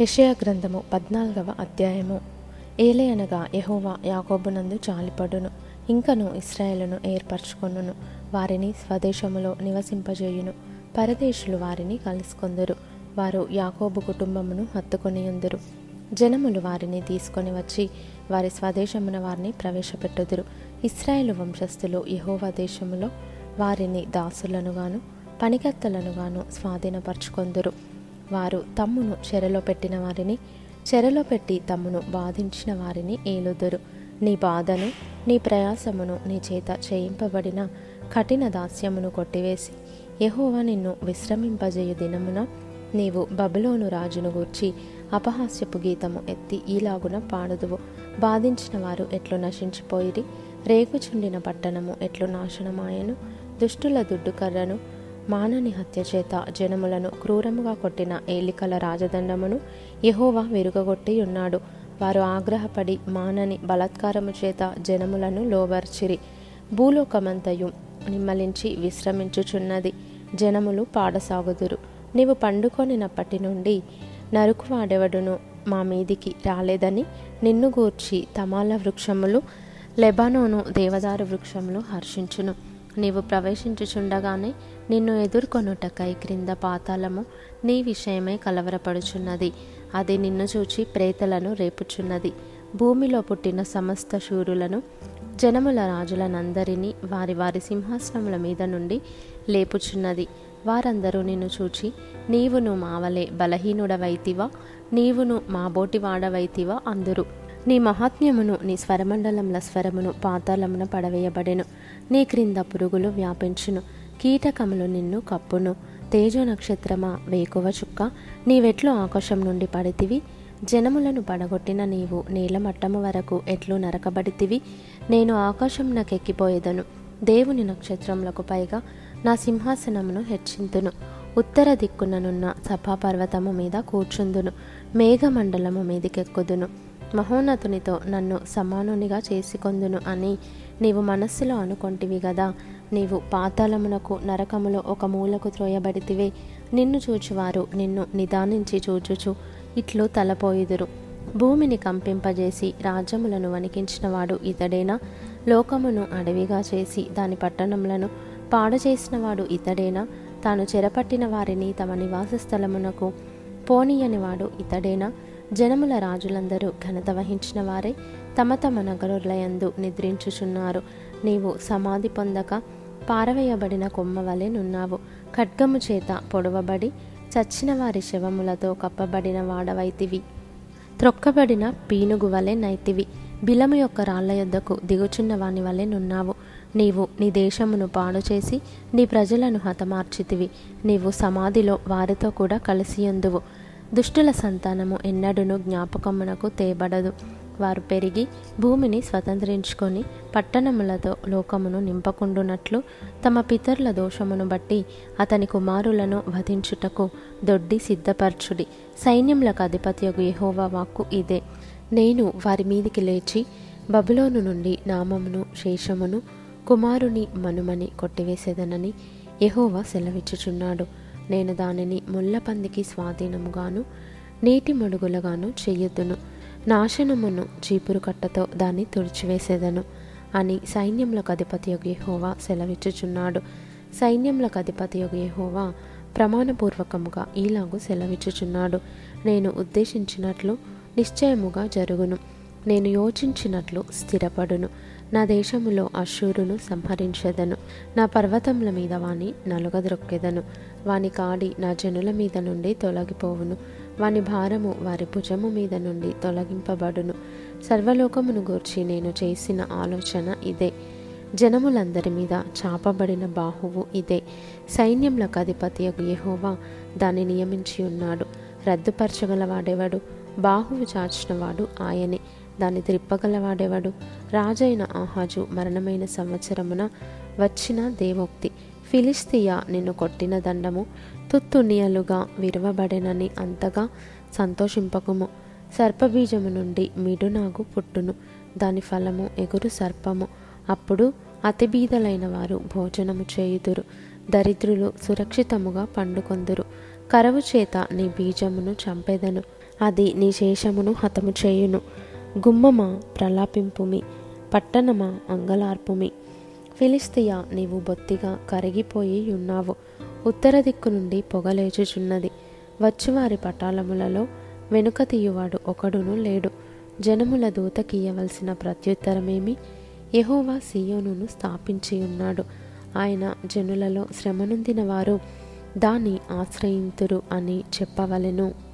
యెషయా గ్రంథము పద్నాలుగవ అధ్యాయము. ఏలయనగా యహోవా యాకోబునందు చాలిపడును ఇంకను ఇస్రాయేలును ఏర్పరచుకొనును వారిని స్వదేశములో నివసింపజేయును. పరదేశులు వారిని కలుసుకొందురు వారు యాకోబు కుటుంబమును హత్తుకొనియుందురు. జనములు వారిని తీసుకొని వచ్చి వారి స్వదేశమున వారిని ప్రవేశపెట్టుదురు. ఇస్రాయేలు వంశస్థులు యహోవా దేశములో వారిని దాసులనుగాను పనికత్తలనుగాను స్వాధీనపరచుకొందురు. వారు తమ్మును చెరలో పెట్టిన వారిని చెరలో పెట్టి తమ్మును బాధించిన వారిని ఏలుదురు. నీ బాధను నీ ప్రయాసమును నీ చేత చేయింపబడిన కఠిన దాస్యమును కొట్టివేసి యహోవా నిన్ను విశ్రమింపజేయు దినమున నీవు బబులోను రాజును గూర్చి అపహాస్యపు గీతము ఎత్తి ఈలాగున పాడుదువు. బాధించిన వారు ఎట్లు నశించిపోయిరి? రేగుచుండిన పట్టణము ఎట్లు నాశనమాయను? దుష్టుల దుడ్డుకర్రను మానని హత్య చేత జనములను క్రూరముగా కొట్టిన ఏలికల రాజదండమును యహోవా విరుగగొట్టి ఉన్నాడు. వారు ఆగ్రహపడి మానని బలాత్కారము చేత జనములను లోబర్చిరి. భూలోకమంతయు నిమ్మలించి విశ్రమించుచున్నది. జనములు పాడసాగుదురు. నీవు పండుకొనినప్పటి నుండి నరుకువాడెవడును మా మీదికి రాలేదని నిన్ను గూర్చి తమాల వృక్షములు లెబానోను దేవదారు వృక్షములు హర్షించును. నీవు ప్రవేశించుచుండగానే నిన్ను ఎదుర్కొనుటకై క్రింద పాతాళము నీ విషయమై కలవరపడుచున్నది. అది నిన్ను చూచి ప్రేతలను రేపుచున్నది. భూమిలో పుట్టిన సమస్త శూరులను జనముల రాజులనందరినీ వారి వారి సింహాసనముల మీద నుండి లేపుచున్నది. వారందరూ నిన్ను చూచి నీవును మావలే బలహీనుడవైతివా? నీవును మాబోటివాడవైతివా అందరూ. నీ మహాత్మ్యమును నీ స్వరమండలముల స్వరమును పాతాళమున పడవేయబడెను. నీ క్రింద పురుగులు వ్యాపించును. కీటకములు నిన్ను కప్పును. తేజో నక్షత్రమా వేకువ చుక్క. నీవెట్లు ఆకాశం నుండి పడితివి. జనములను పడగొట్టిన నీవు నీలమట్టము వరకు ఎట్లు నరకబడితివి. నేను ఆకాశం నాకెక్కిపోయేదను. దేవుని నక్షత్రములకు పైగా నా సింహాసనమును హెచ్చింతును. ఉత్తర దిక్కుననున్న సభాపర్వతము మీద కూర్చుందును. మేఘమండలము మీదికెక్కుదును. మహోన్నతునితో నన్ను సమానునిగా చేసుకొందును అని నీవు మనస్సులో అనుకొంటివి గదా. నీవు పాతాళమునకు నరకములో ఒక మూలకు త్రోయబడితివే. నిన్ను చూచువారు నిన్ను నిదానించి చూచుచు ఇట్లు తలపోయిదురు. భూమిని కంపింపజేసి రాజ్యములను వణికించినవాడు ఇతడేనా? లోకమును అడవిగా చేసి దాని పట్టణములను పాడు చేసినవాడు ఇతడేనా? తాను చెరపట్టిన వారిని తమ నివాస స్థలమునకు పోనీయనివాడు ఇతడేనా? జనముల రాజులందరూ ఘనత వహించిన వారే తమ తమ నగరులయందు నిద్రించుచున్నారు. నీవు సమాధి పొందక పారవేయబడిన కొమ్మ వలె నున్నావు. ఖడ్గము చేత పొడవబడి చచ్చిన వారి శవములతో కప్పబడిన వాడవైతివి. త్రొక్కబడిన పీనుగు వలె నైతివి. బిలము యొక్క రాళ్ళ యొద్దకు దిగుచున్న వాని వలె నున్నావు. నీవు నీ దేశమును పాడు చేసి నీ ప్రజలను హతమార్చితివి. నీవు సమాధిలో వారితో కూడా కలిసియందువు. దుష్టుల సంతానము ఎన్నడూను జ్ఞాపకమునకు తేబడదు. వారు పెరిగి భూమిని స్వతంత్రించుకొని పట్టణములతో లోకమును నింపకుండునట్లు తమ పితరుల దోషమును బట్టి అతని కుమారులను వధించుటకు దొడ్డి సిద్ధపరచుడి. సైన్యములకు అధిపత్యగు యహోవా వాక్కు ఇదే. నేను వారి మీదికి లేచి బబులోను నుండి నామమును శేషమును కుమారుని మనుమని కొట్టివేసేదనని యహోవా సెలవిచ్చుచున్నాడు. నేను దానిని ముళ్ళపందికి స్వాధీనముగాను నీటి మడుగులగాను చెయ్యొద్దును నాశనమును చీపురు కట్టతో దాన్ని తుడిచివేసేదను అని సైన్యములకు అధిపతి యెహోవా సెలవిచ్చుచున్నాడు. సైన్యములకు అధిపతి యొగేహోవా ప్రమాణపూర్వకముగా ఈలాగు సెలవిచ్చుచున్నాడు. నేను ఉద్దేశించినట్లు నిశ్చయముగా జరుగును. నేను యోచించినట్లు స్థిరపడును. నా దేశములో అశూరును సంహరించెదను. నా పర్వతముల మీద వాని నలుగద్రొక్కెదను వాని కాడి నా జనుల మీద నుండి తొలగిపోవును. వాని భారము వారి భుజము మీద నుండి తొలగింపబడును. సర్వలోకమును గూర్చి నేను చేసిన ఆలోచన ఇదే. జనములందరి మీద చాపబడిన బాహువు ఇదే. సైన్యములకు అధిపతి యహోవా దాన్ని నియమించి ఉన్నాడు రద్దుపరచగలవాడెవడు? బాహువు చాచినవాడు ఆయనే. దాన్ని త్రిప్పగలవాడేవాడు రాజైన ఆహాజు మరణమైన సంవత్సరమున వచ్చిన దేవోక్తి. ఫిలిస్తియా నిన్ను కొట్టిన దండము తుత్తునియలుగా విరవబడెనని అంతగా సంతోషింపకుము. సర్పబీజము నుండి మిడునాగు పుట్టును. దాని ఫలము ఎగురు సర్పము. అప్పుడు అతిబీదలైన వారు భోజనము చేయుదురు. దరిద్రులు సురక్షితముగా పండుకొందురు. కరవు చేత నీ బీజమును చంపెదను. అది నీ శేషమును హతము చేయును. గుమ్మమా ప్రలాపింపుమి పట్టణమా అంగలార్పుమి. ఫిలిస్తియా నీవు బొత్తిగా కరిగిపోయి ఉన్నావు. ఉత్తర దిక్కు నుండి పొగలేచుచున్నది వచ్చువారి పటాలములలో వెనుక తీయువాడు ఒకడును లేడు. జనముల దూతకీయవలసిన ప్రత్యుత్తరమేమి? యహోవా సియోనును స్థాపించి ఉన్నాడు. ఆయన జనులలో శ్రమనుందిన వారు దాన్ని ఆశ్రయింతురు అని చెప్పవలెను.